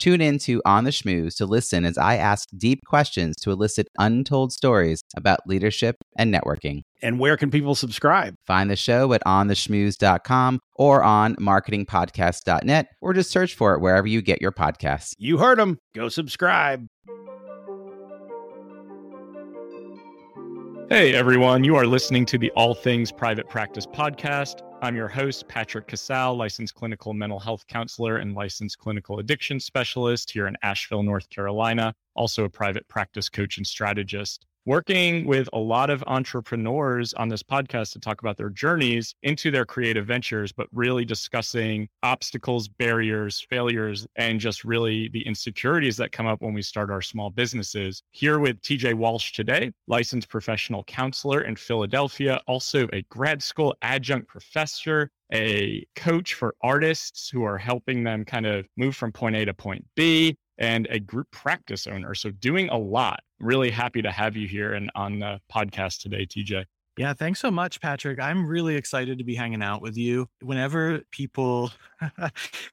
Tune in to On the Schmooze to listen as I ask deep questions to elicit untold stories about leadership and networking. And where can people subscribe? Find the show at ontheschmooze.com or on marketingpodcast.net or just search for it wherever you get your podcasts. You heard them. Go subscribe. Hey everyone, you are listening to the All Things Private Practice podcast. I'm your host, Patrick Casale, licensed clinical mental health counselor and licensed clinical addiction specialist here in Asheville, North Carolina, also a private practice coach and strategist working with a lot of entrepreneurs on this podcast to talk about their journeys into their creative ventures, but really discussing obstacles, barriers, failures, and just really the insecurities that come up when we start our small businesses. Here with TJ Walsh today, licensed professional counselor in Philadelphia, also a grad school adjunct professor a coach for artists who are helping them kind of move from point A to point B, and a group practice owner. So doing a lot. Really happy to have you here and on the podcast today, TJ. Yeah, thanks so much, Patrick. I'm really excited to be hanging out with you. Whenever people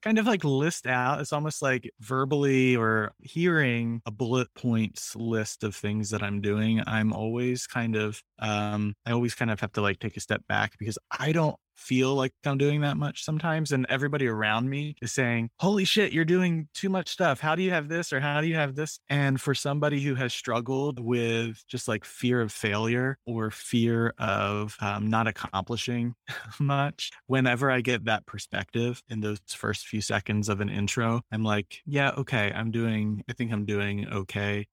kind of like list out, it's almost like verbally or hearing a bullet points list of things that I'm doing. I'm always kind of, um, I always kind of have to like take a step back because I don't feel like I'm doing that much sometimes. And everybody around me is saying, Holy shit, you're doing too much stuff. How do you have this? Or how do you have this? And for somebody who has struggled with just like fear of failure or fear of um, not accomplishing much, whenever I get that perspective in those first few seconds of an intro, I'm like, yeah, okay, I'm doing, I think I'm doing okay.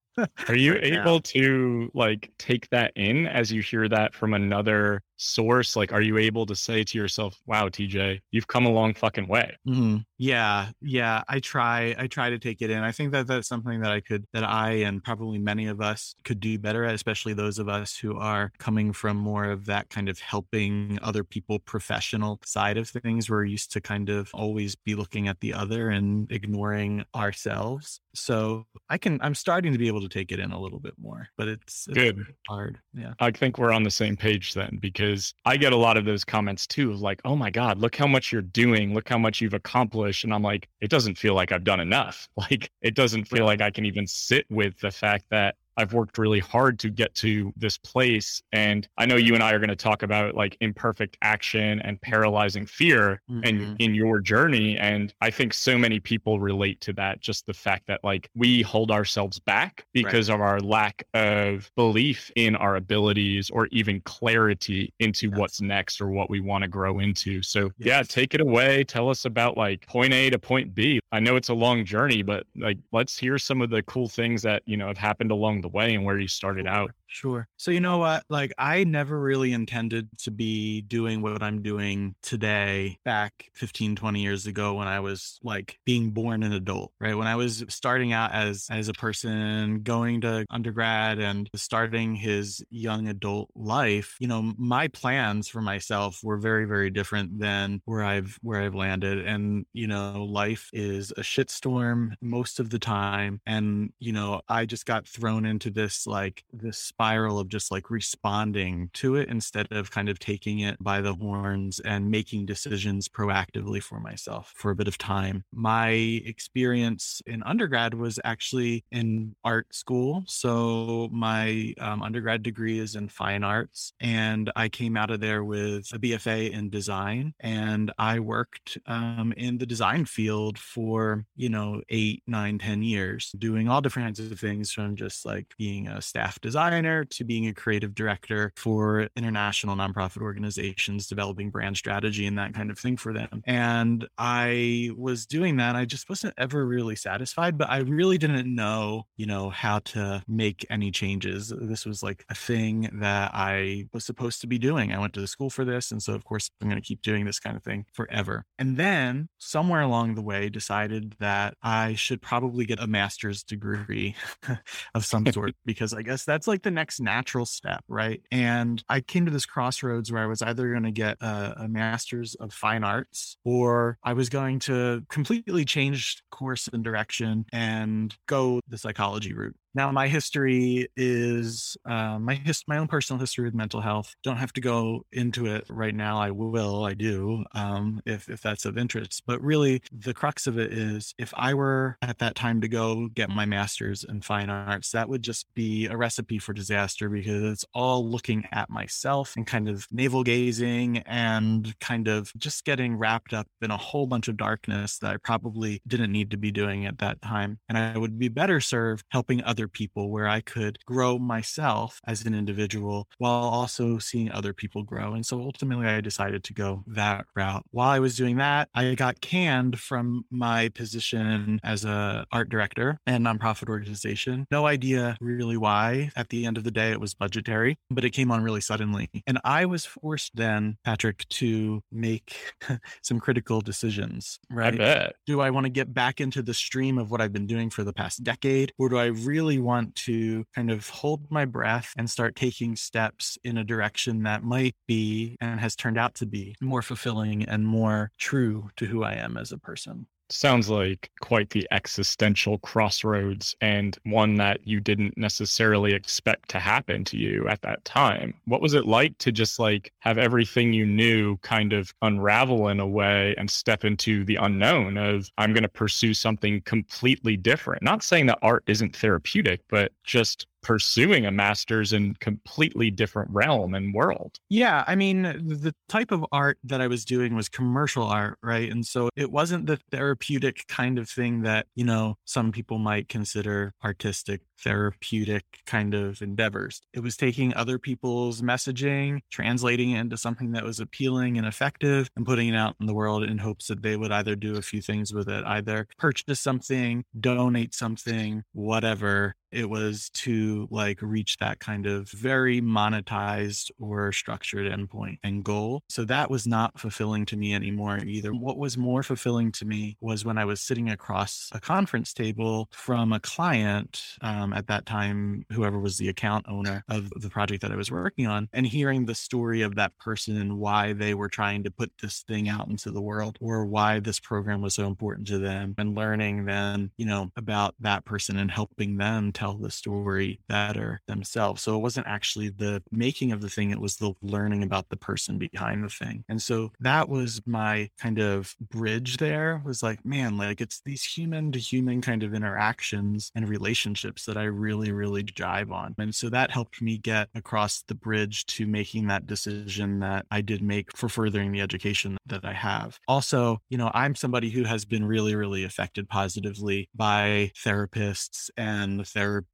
Are you able to like take that in as you hear that from another source? Like, are you able to say to yourself, wow, TJ, you've come a long fucking way? Mm-hmm. Yeah. Yeah. I try, I try to take it in. I think that that's something that I could, that I and probably many of us could do better at, especially those of us who are coming from more of that kind of helping other people professional side of things. We're used to kind of always be looking at the other and ignoring ourselves. So I can, I'm starting to be able to take it in a little bit more, but it's, it's good. Hard. Yeah. I think we're on the same page then because I get a lot of those comments too, like, oh my God, look how much you're doing. Look how much you've accomplished. And I'm like, it doesn't feel like I've done enough. Like, it doesn't feel like I can even sit with the fact that I've worked really hard to get to this place. And I know you and I are going to talk about like imperfect action and paralyzing fear mm-hmm. and in your journey. And I think so many people relate to that. Just the fact that like we hold ourselves back because right. of our lack of belief in our abilities or even clarity into yes. what's next or what we want to grow into. So yes. yeah, take it away. Tell us about like point A to point B. I know it's a long journey, but like let's hear some of the cool things that, you know, have happened along the way and where you started out. Sure. So, you know what? Like, I never really intended to be doing what I'm doing today back 15, 20 years ago when I was like being born an adult, right? When I was starting out as, as a person going to undergrad and starting his young adult life, you know, my plans for myself were very, very different than where I've, where I've landed. And, you know, life is a shitstorm most of the time. And, you know, I just got thrown into this, like, this spiral of just like responding to it instead of kind of taking it by the horns and making decisions proactively for myself for a bit of time. My experience in undergrad was actually in art school. So my um, undergrad degree is in fine arts. And I came out of there with a BFA in design. And I worked um, in the design field for, you know, eight, nine, ten years, doing all different kinds of things from just like being a staff designer designer to being a creative director for international nonprofit organizations, developing brand strategy and that kind of thing for them. And I was doing that. I just wasn't ever really satisfied, but I really didn't know, you know, how to make any changes. This was like a thing that I was supposed to be doing. I went to the school for this. And so, of course, I'm going to keep doing this kind of thing forever. And then somewhere along the way, decided that I should probably get a master's degree of some because I guess that's like the next natural step, right? And I came to this crossroads where I was either going to get a, a master's of fine arts or I was going to completely change course and direction and go the psychology route. Now, my history is uh, my his- my own personal history with mental health. Don't have to go into it right now. I will. I do um, if if that's of interest. But really, the crux of it is if I were at that time to go get my master's in fine arts, that would just be a recipe for disaster because it's all looking at myself and kind of navel gazing and kind of just getting wrapped up in a whole bunch of darkness that I probably didn't need to be doing at that time. And I would be better served helping other other people where I could grow myself as an individual while also seeing other people grow. And so ultimately I decided to go that route. While I was doing that, I got canned from my position as a art director and nonprofit organization. No idea really why. At the end of the day, it was budgetary, but it came on really suddenly. And I was forced then, Patrick, to make some critical decisions, right? I bet. Do I want to get back into the stream of what I've been doing for the past decade? Or do I really really want to kind of hold my breath and start taking steps in a direction that might be and has turned out to be more fulfilling and more true to who I am as a person sounds like quite the existential crossroads and one that you didn't necessarily expect to happen to you at that time. What was it like to just like have everything you knew kind of unravel in a way and step into the unknown of I'm going to pursue something completely different? Not saying that art isn't therapeutic, but just pursuing a master's in completely different realm and world. Yeah, I mean, the type of art that I was doing was commercial art, right? And so it wasn't the therapeutic kind of thing that, you know, some people might consider artistic therapeutic kind of endeavors. It was taking other people's messaging, translating it into something that was appealing and effective, and putting it out in the world in hopes that they would either do a few things with it, either purchase something, donate something, whatever, it was to like reach that kind of very monetized or structured endpoint and goal. So that was not fulfilling to me anymore either. What was more fulfilling to me was when I was sitting across a conference table from a client um, at that time, whoever was the account owner of the project that I was working on, and hearing the story of that person and why they were trying to put this thing out into the world or why this program was so important to them and learning then, you know, about that person and helping them tell tell the story better themselves. So it wasn't actually the making of the thing, it was the learning about the person behind the thing. And so that was my kind of bridge there was like, man, like it's these human to human kind of interactions and relationships that I really, really jive on. And so that helped me get across the bridge to making that decision that I did make for furthering the education that I have. Also, you know, I'm somebody who has been really, really affected positively by therapists and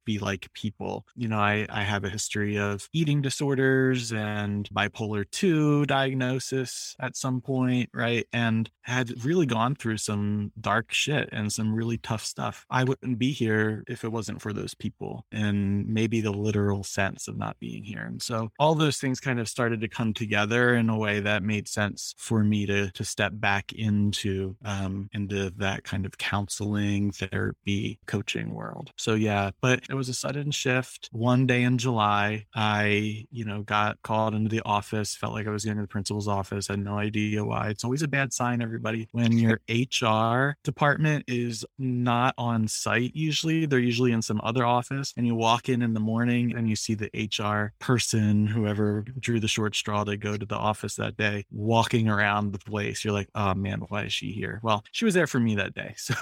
be like people. You know, I, I have a history of eating disorders and bipolar 2 diagnosis at some point, right? And had really gone through some dark shit and some really tough stuff. I wouldn't be here if it wasn't for those people and maybe the literal sense of not being here. And so all those things kind of started to come together in a way that made sense for me to to step back into um into that kind of counseling, therapy, coaching world. So yeah, but it was a sudden shift. One day in July, I, you know, got called into the office, felt like I was going to the principal's office, had no idea why. It's always a bad sign, everybody, when your HR department is not on site usually. They're usually in some other office. And you walk in in the morning and you see the HR person, whoever drew the short straw to go to the office that day, walking around the place. You're like, oh man, why is she here? Well, she was there for me that day. So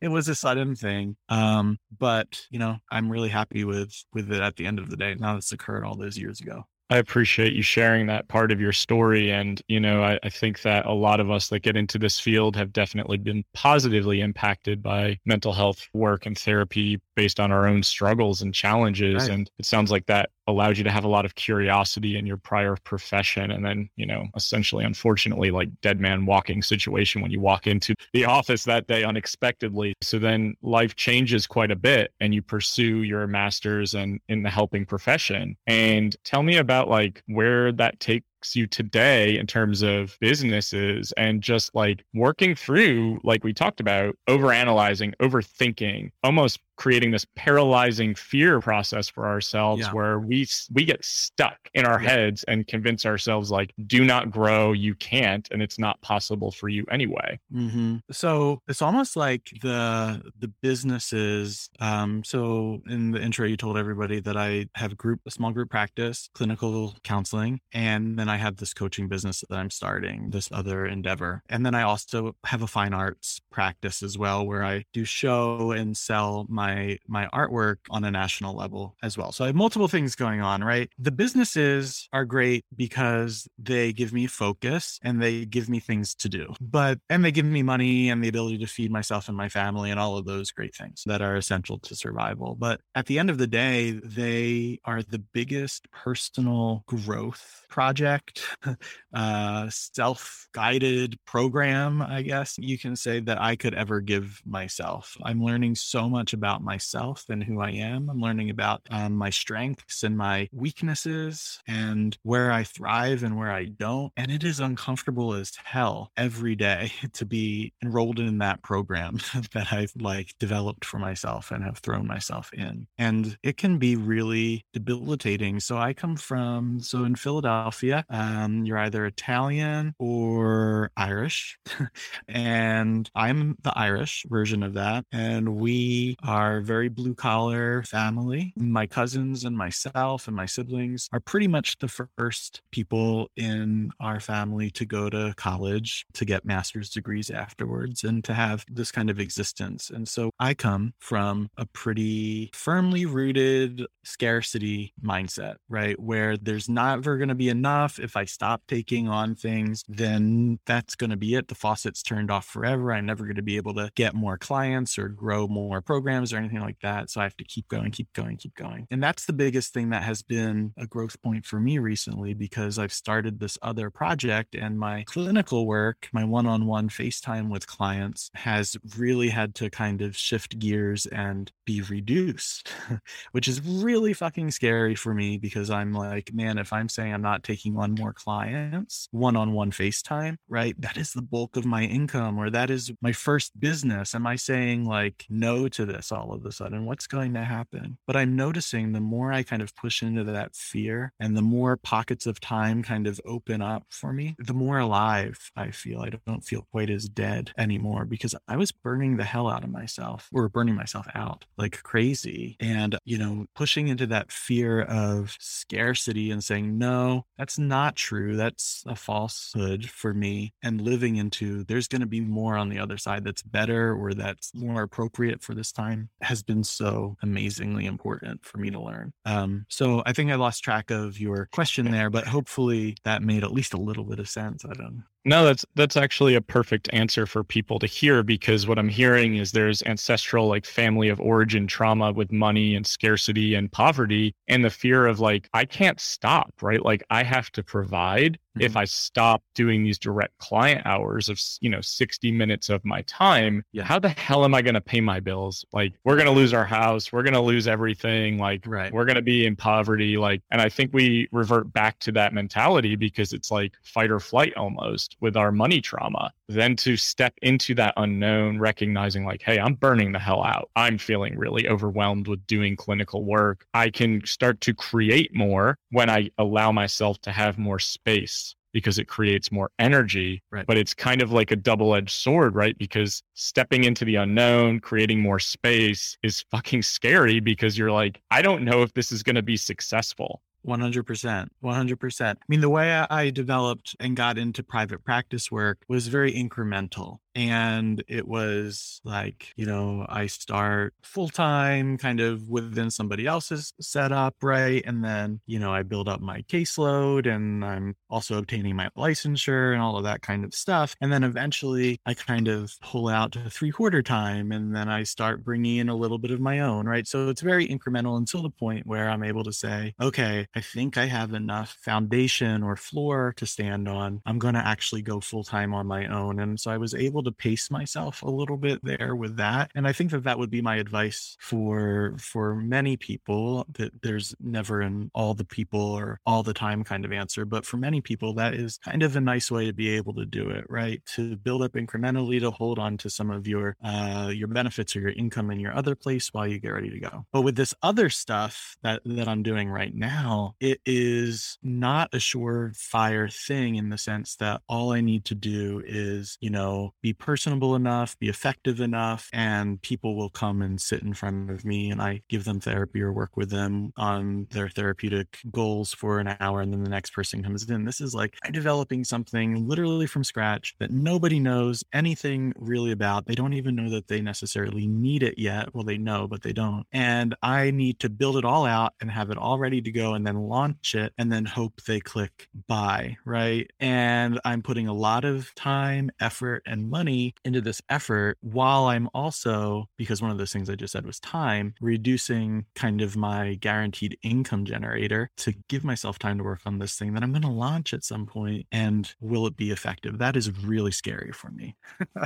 it was a sudden thing. Um, but you know, I'm really happy with with it at the end of the day. Now that's occurred all those years ago. I appreciate you sharing that part of your story. And, you know, I, I, think that a lot of us that get into this field have definitely been positively impacted by mental health work and therapy based on our own struggles and challenges. Right. And it sounds like that allowed you to have a lot of curiosity in your prior profession. And then, you know, essentially, unfortunately, like dead man walking situation when you walk into the office that day unexpectedly. So then life changes quite a bit and you pursue your master's and in the helping profession. And tell me about like where that take you today in terms of businesses and just like working through, like we talked about, over analyzing, overthinking, almost creating this paralyzing fear process for ourselves Yeah. where we we get stuck in our Yeah. heads and convince ourselves like do not grow you can't and it's not possible for you anyway hmm So it's almost like the the businesses. Um, so in the intro, you told everybody that I have group, a small group practice, clinical counseling, and then I have this coaching business that I'm starting, this other endeavor, and then I also have a fine arts practice as well, where I do show and sell my my artwork on a national level as well. So I have multiple things going on. Right, the businesses are great because they give me focus and they give me things to do, but and they give me money and the ability to feed myself and my family and all of those great things that are essential to survival. But at the end of the day, they are the biggest personal growth project, uh, self guided program, I guess you can say that I could ever give myself. I'm learning so much about myself and who I am. I'm learning about um, my strengths and my weaknesses and where I thrive and where I don't. And it is uncomfortable as hell every day to be enrolled in that program that I've like developed for myself and have thrown myself in. And it can be really debilitating. So I come from, so in Philadelphia, um, you're either Italian or Irish. and I'm the Irish version of that. And we are very blue collar family. My cousins and myself and my siblings are pretty much the first people in our family to go to college to get master's degrees afterwards and to have this kind of existence. And so I come from a pretty firmly rooted scarcity mindset, right? Where there's never going to be enough. If I stop taking on things, then that's going to be it. The faucet's turned off forever. I'm never going to be able to get more clients or grow more programs or anything like that. So I have to keep going, keep going, keep going. And that's the biggest thing that has been a growth point for me recently because I've started this other project and my clinical work, my one on one FaceTime with clients has really had to kind of shift gears and be reduced, which is really fucking scary for me because I'm like, man, if I'm saying I'm not taking on more clients, one on one FaceTime, right? That is the bulk of my income or that is my first business. Am I saying like no to this all of a sudden? What's going to happen? But I'm noticing the more I kind of push into that fear and the more pockets of time kind of open up for me, the more alive I feel. I don't feel quite as dead anymore because I was burning the hell out of myself or burning myself out like crazy. And, you know, pushing into that fear of scarcity and saying, no, that's not true. That's a falsehood for me. And living into there's going to be more on the other side that's better or that's more appropriate for this time has been so amazingly important for me to learn. Um, so I think I lost track of your question there, but hopefully that made at least a little bit of sense. I don't know. No, that's that's actually a perfect answer for people to hear because what I'm hearing is there's ancestral like family of origin trauma with money and scarcity and poverty and the fear of like I can't stop, right? Like I have to provide if Mhm. I stop doing these direct client hours of, you know, 60 minutes of my time, Yeah. how the hell am I going to pay my bills? Like we're going to lose our house, we're going to lose everything, like Right. we're going to be in poverty like and I think we revert back to that mentality because it's like fight or flight almost with our money trauma. Then to step into that unknown recognizing like hey, I'm burning the hell out. I'm feeling really overwhelmed with doing clinical work. I can start to create more when I allow myself to have more space because it creates more energy. Right. But it's kind of like a double edged sword, right? Because stepping into the unknown, creating more space is fucking scary because you're like, I don't know if this is going to be successful. 100%. 100%. I mean, the way I developed and got into private practice work was very incremental. And it was like, you know, I start full time kind of within somebody else's setup, right? And then, you know, I build up my caseload and I'm also obtaining my licensure and all of that kind of stuff. And then eventually I kind of pull out to three quarter time and then I start bringing in a little bit of my own, right? So it's very incremental until the point where I'm able to say, okay, I think I have enough foundation or floor to stand on. I'm going to actually go full time on my own. And so I was able to pace myself a little bit there with that. And I think that that would be my advice for for many people that there's never an all the people or all the time kind of answer, but for many people that is kind of a nice way to be able to do it, right? To build up incrementally to hold on to some of your uh your benefits or your income in your other place while you get ready to go. But with this other stuff that that I'm doing right now, it is not a surefire thing in the sense that all I need to do is, you know, personable enough, be effective enough, and people will come and sit in front of me and I give them therapy or work with them on their therapeutic goals for an hour and then the next person comes in. This is like I'm developing something literally from scratch that nobody knows anything really about. They don't even know that they necessarily need it yet. Well, they know, but they don't. And I need to build it all out and have it all ready to go and then launch it and then hope they click buy, right? And I'm putting a lot of time, effort, and money into this effort while I'm also, because one of those things I just said was time, reducing kind of my guaranteed income generator to give myself time to work on this thing that I'm going to launch at some point and will it be effective? That is really scary for me.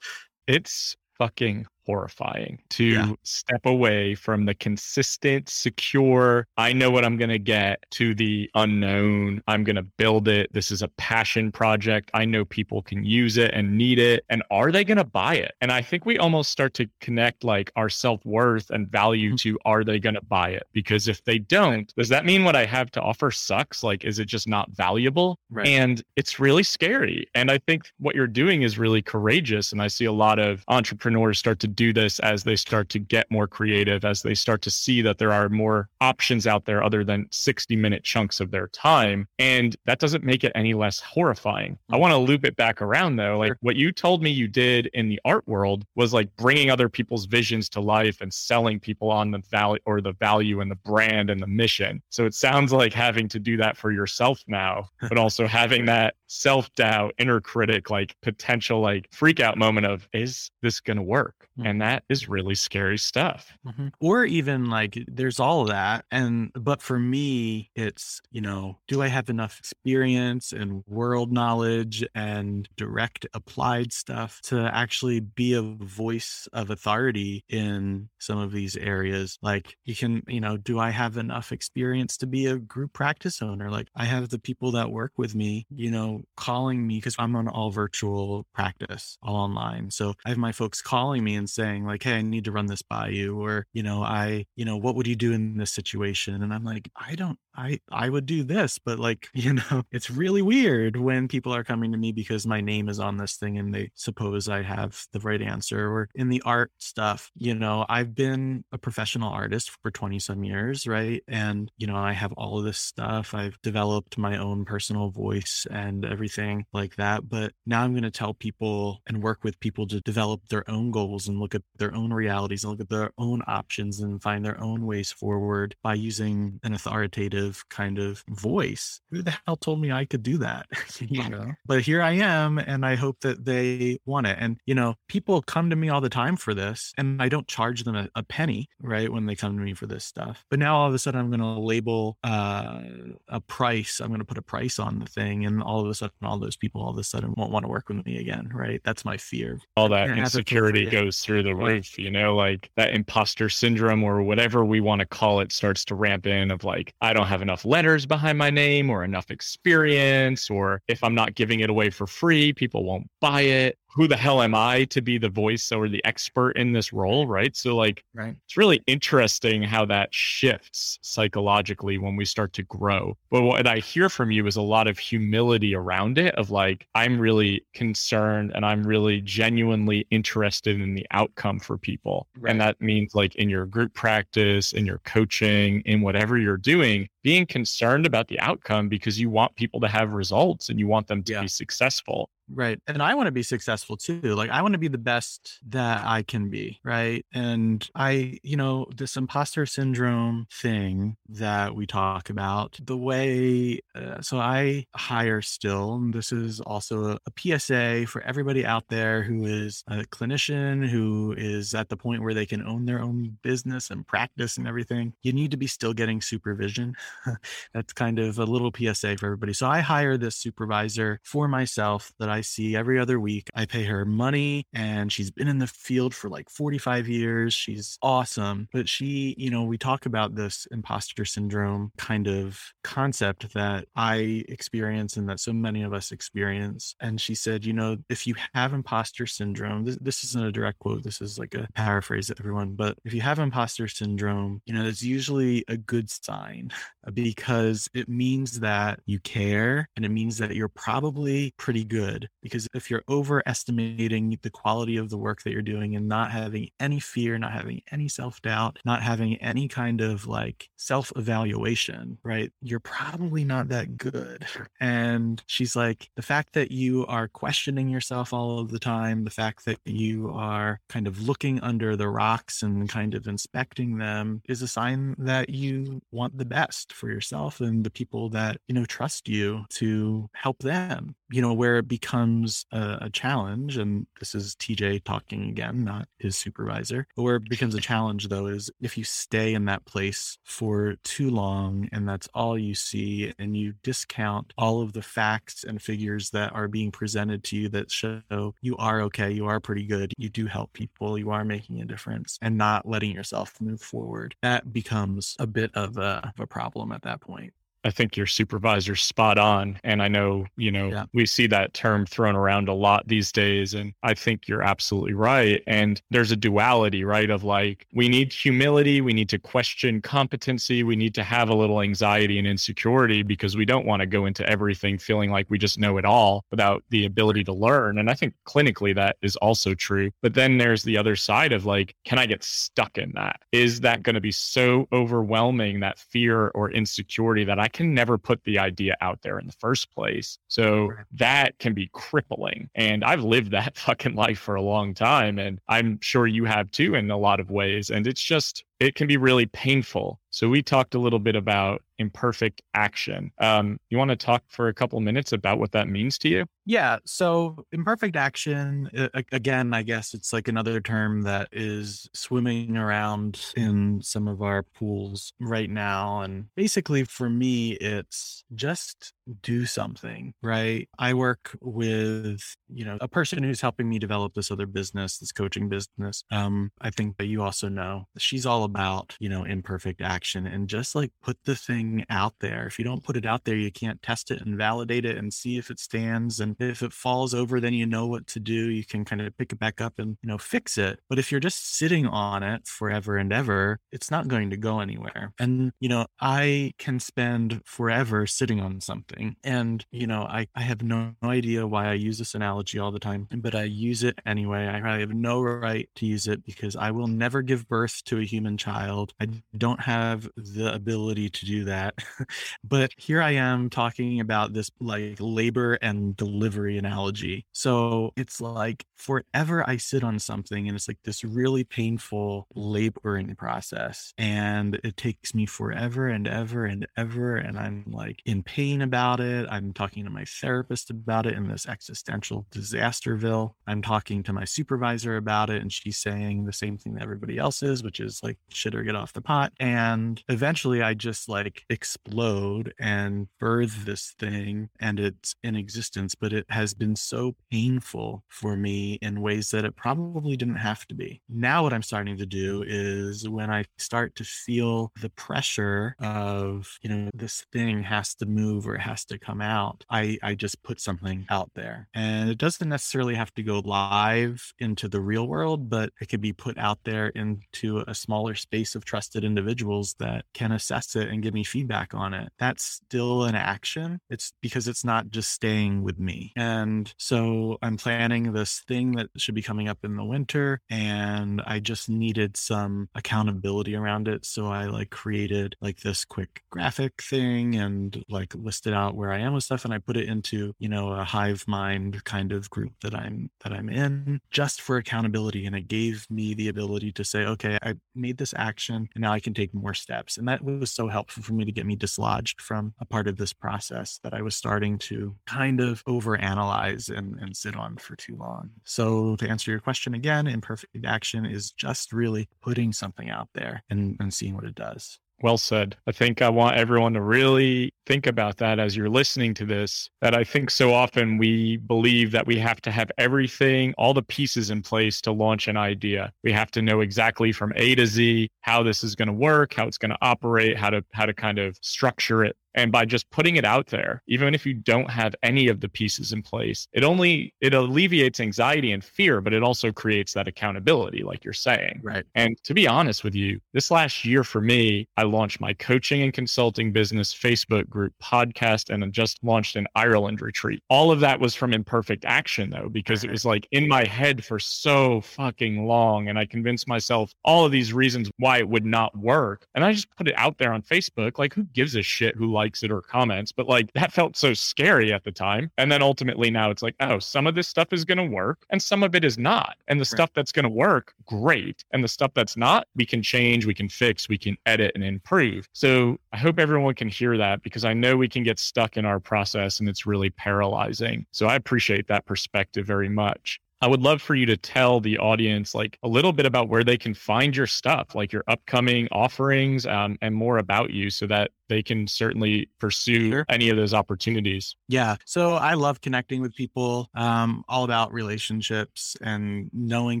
it's fucking horrifying to Yeah. step away from the consistent, secure, I know what I'm going to get to the unknown. I'm going to build it. This is a passion project. I know people can use it and need it. And are they going to buy it? And I think we almost start to connect like our self worth and value Mhm. to are they going to buy it? Because if they don't, does that mean what I have to offer sucks? Like, is it just not valuable? Right. And it's really scary. And I think what you're doing is really courageous. And I see a lot of entrepreneurs start to do this as they start to get more creative, as they start to see that there are more options out there other than 60 minute chunks of their time. And that doesn't make it any less horrifying. I want to loop it back around though. Like what you told me you did in the art world was like bringing other people's visions to life and selling people on the value or the value and the brand and the mission. So it sounds like having to do that for yourself now, but also having that self doubt, inner critic, like potential like freak out moment of, is this going to work? Mhm. And that is really scary stuff. Mhm. Or even like there's all of that. And, but for me, it's, you know, do I have enough experience and world knowledge and direct applied stuff to actually be a voice of authority in some of these areas? Like you can, you know, do I have enough experience to be a group practice owner? Like I have the people that work with me, you know, calling me because I'm on all virtual practice, all online. So I have my folks calling me and saying like, Hey, I need to run this by you. Or, you know, I, you know, what would you do in this situation? And I'm like, I don't, I, I would do this, but like, you know, it's really weird when people are coming to me because my name is on this thing and they suppose I have the right answer or in the art stuff, you know, I've been a professional artist for 20 some years. Right. And, you know, I have all of this stuff. I've developed my own personal voice and everything like that. But now I'm going to tell people and work with people to develop their own goals and look at their own realities and look at their own options and find their own ways forward by using an authoritative kind of voice. Who the hell told me I could do that? you know, but here I am, and I hope that they want it. And you know, people come to me all the time for this, and I don't charge them a, a penny, right, when they come to me for this stuff. But now all of a sudden, I'm going to label uh, a price. I'm going to put a price on the thing, and all of a sudden, all those people all of a sudden won't want to work with me again, right? That's my fear. all that Yeah, advocate for insecurity goes through the roof, you know, like that imposter syndrome or whatever we want to call it starts to ramp in of like, I don't have enough letters behind my name or enough experience, or if I'm not giving it away for free, people won't buy it. Who the hell am I to be the voice or the expert in this role? Right. So, like, Right. it's really interesting how that shifts psychologically when we start to grow. But what I hear from you is a lot of humility around it of like, I'm really concerned and I'm really genuinely interested in the outcome for people. Right. And that means like in your group practice, in your coaching, in whatever you're doing, being concerned about the outcome because you want people to have results and you want them to Yeah. be successful. Right. And I want to be successful too. Like I want to be the best that I can be. Right. And I, you know, this imposter syndrome thing that we talk about, the way, uh, so I hire still, this is also a, a PSA for everybody out there who is a clinician, who is at the point where they can own their own business and practice and everything. You need to be still getting supervision. That's kind of a little PSA for everybody. So I hire this supervisor for myself that I see every other week. I pay her money and she's been in the field for like 45 years. She's awesome. But she, you know, we talk about this imposter syndrome kind of concept that I experience and that so many of us experience. And she said, you know, if you have imposter syndrome, this, this isn't a direct quote, this is like a paraphrase everyone, but if you have imposter syndrome, you know, it's usually a good sign because it means that you care and it means that you're probably pretty good. Because if you're overestimating the quality of the work that you're doing and not having any fear, not having any self doubt, not having any kind of like self evaluation, right? You're probably not that good. And she's like, the fact that you are questioning yourself all of the time, the fact that you are kind of looking under the rocks and kind of inspecting them is a sign that you want the best for yourself and the people that, you know, trust you to help them. You know, where it becomes a, a challenge, and this is TJ talking again, not his supervisor, but where it becomes a challenge though is if you stay in that place for too long and that's all you see and you discount all of the facts and figures that are being presented to you that show you are okay, you are pretty good, you do help people, you are making a difference, and not letting yourself move forward, that becomes a bit of a, of a problem at that point. I think your supervisor's spot on. And I know, you know, yeah. we see that term thrown around a lot these days. And I think you're absolutely right. And there's a duality, right? Of like, we need humility. We need to question competency. We need to have a little anxiety and insecurity because we don't want to go into everything feeling like we just know it all without the ability to learn. And I think clinically that is also true. But then there's the other side of like, can I get stuck in that? Is that going to be so overwhelming, that fear or insecurity that I can never put the idea out there in the first place. So that can be crippling. And I've lived that fucking life for a long time. And I'm sure you have too in a lot of ways. And it's just, it can be really painful. So we talked a little bit about imperfect action. Um, you want to talk for a couple minutes about what that means to you? Yeah. So imperfect action, again, I guess it's like another term that is swimming around in some of our pools right now. And basically, for me, it's just do something, right? I work with, you know, a person who's helping me develop this other business, this coaching business. Um, I think that you also know she's all about, you know, imperfect action and just like put the thing out there. If you don't put it out there, you can't test it and validate it and see if it stands. And if it falls over, then you know what to do. You can kind of pick it back up and, you know, fix it. But if you're just sitting on it forever and ever, it's not going to go anywhere. And, you know, I can spend forever sitting on something. And, you know, I, I have no, no idea why I use this analogy all the time, but I use it anyway. I have no right to use it because I will never give birth to a human child. I don't have the ability to do that. but here I am talking about this like labor and delivery analogy. So it's like forever I sit on something and it's like this really painful laboring process. And it takes me forever and ever and ever. And I'm like in pain about it. I'm talking to my therapist about it in this existential disasterville. I'm talking to my supervisor about it. And she's saying the same thing that everybody else is, which is like, shit or get off the pot. And eventually I just like explode and birth this thing and it's in existence, but it has been so painful for me in ways that it probably didn't have to be. Now, what I'm starting to do is when I start to feel the pressure of, you know, this thing has to move or it has to come out, I, I just put something out there. And it doesn't necessarily have to go live into the real world, but it can be put out there into a smaller space of trusted individuals that can assess it and give me feedback on it. That's still an action. It's because it's not just staying with me. And so I'm planning this thing that should be coming up in the winter and I just needed some accountability around it. So I like created like this quick graphic thing and like listed out where I am with stuff and I put it into, you know, a hive mind kind of group that I'm that I'm in just for accountability and it gave me the ability to say, okay, I made this action and now I can take more steps. And that was so helpful for me to get me dislodged from a part of this process that I was starting to kind of overanalyze and, and sit on for too long. So to answer your question again, imperfect action is just really putting something out there and, and seeing what it does. Well said. I think I want everyone to really think about that as you're listening to this. That I think so often we believe that we have to have everything, all the pieces in place to launch an idea. We have to know exactly from A to Z how this is going to work, how it's going to operate, how to how to kind of structure it. And by just putting it out there, even if you don't have any of the pieces in place, it only it alleviates anxiety and fear, but it also creates that accountability, like you're saying. Right. And to be honest with you, this last year for me, I launched my coaching and consulting business Facebook group, podcast, and just launched an Ireland retreat. All of that was from imperfect action though, because it was like in my head for so fucking long. And I convinced myself all of these reasons why it would not work. And I just put it out there on Facebook. Like, who gives a shit who likes it or comments? But like that felt so scary at the time. And then ultimately now it's like, oh, some of this stuff is going to work and some of it is not. And the right. stuff that's going to work, great. And the stuff that's not, we can change, we can fix, we can edit and improve. So I hope everyone can hear that because I know we can get stuck in our process and it's really paralyzing. So I appreciate that perspective very much. I would love for you to tell the audience like a little bit about where they can find your stuff, like your upcoming offerings, um, and more about you, so that they can certainly pursue sure. any of those opportunities. Yeah. So I love connecting with people, um, all about relationships and knowing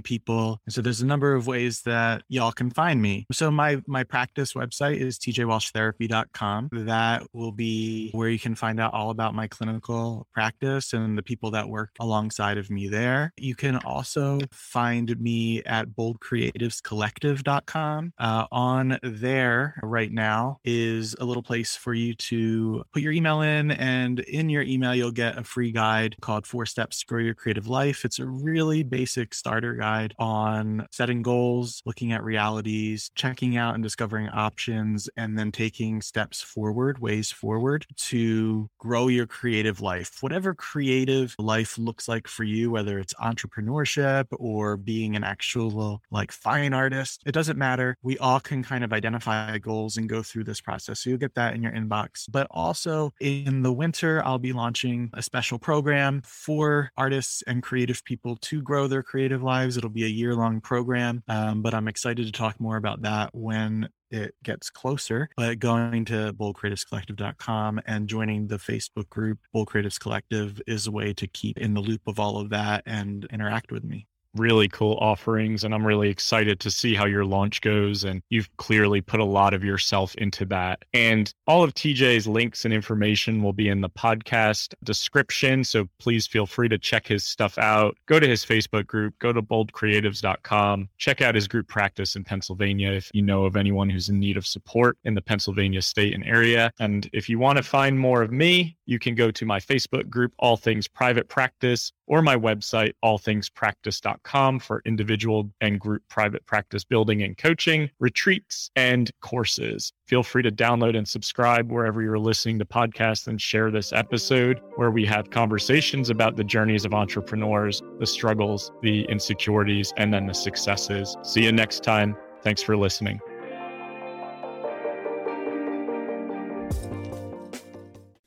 people. And so there's a number of ways that y'all can find me. So my my practice website is tjwalshtherapy.com. That will be where you can find out all about my clinical practice and the people that work alongside of me there. You can also find me at boldcreativescollective.com. Uh, on there right now is a little place for you to put your email in. And in your email, you'll get a free guide called Four Steps to Grow Your Creative Life. It's a really basic starter guide on setting goals, looking at realities, checking out and discovering options, and then taking steps forward, ways forward to grow your creative life. Whatever creative life looks like for you, whether it's entrepreneurship or being an actual like fine artist, it doesn't matter. We all can kind of identify goals and go through this process. So you'll get that in your inbox. But also in the winter, I'll be launching a special program for artists and creative people to grow their creative lives. It'll be a year long program, um, but I'm excited to talk more about that when it gets closer. But going to boldcreativescollective.com and joining the Facebook group, Bold Creatives Collective, is a way to keep in the loop of all of that and interact with me really cool offerings and I'm really excited to see how your launch goes and you've clearly put a lot of yourself into that. And all of TJ's links and information will be in the podcast description, so please feel free to check his stuff out. Go to his Facebook group, go to boldcreatives.com, check out his group practice in Pennsylvania if you know of anyone who's in need of support in the Pennsylvania state and area. And if you want to find more of me, you can go to my Facebook group All Things Private Practice or my website allthingspractice.com for individual and group private practice building and coaching, retreats, and courses. Feel free to download and subscribe wherever you're listening to podcasts and share this episode where we have conversations about the journeys of entrepreneurs, the struggles, the insecurities, and then the successes. See you next time. Thanks for listening.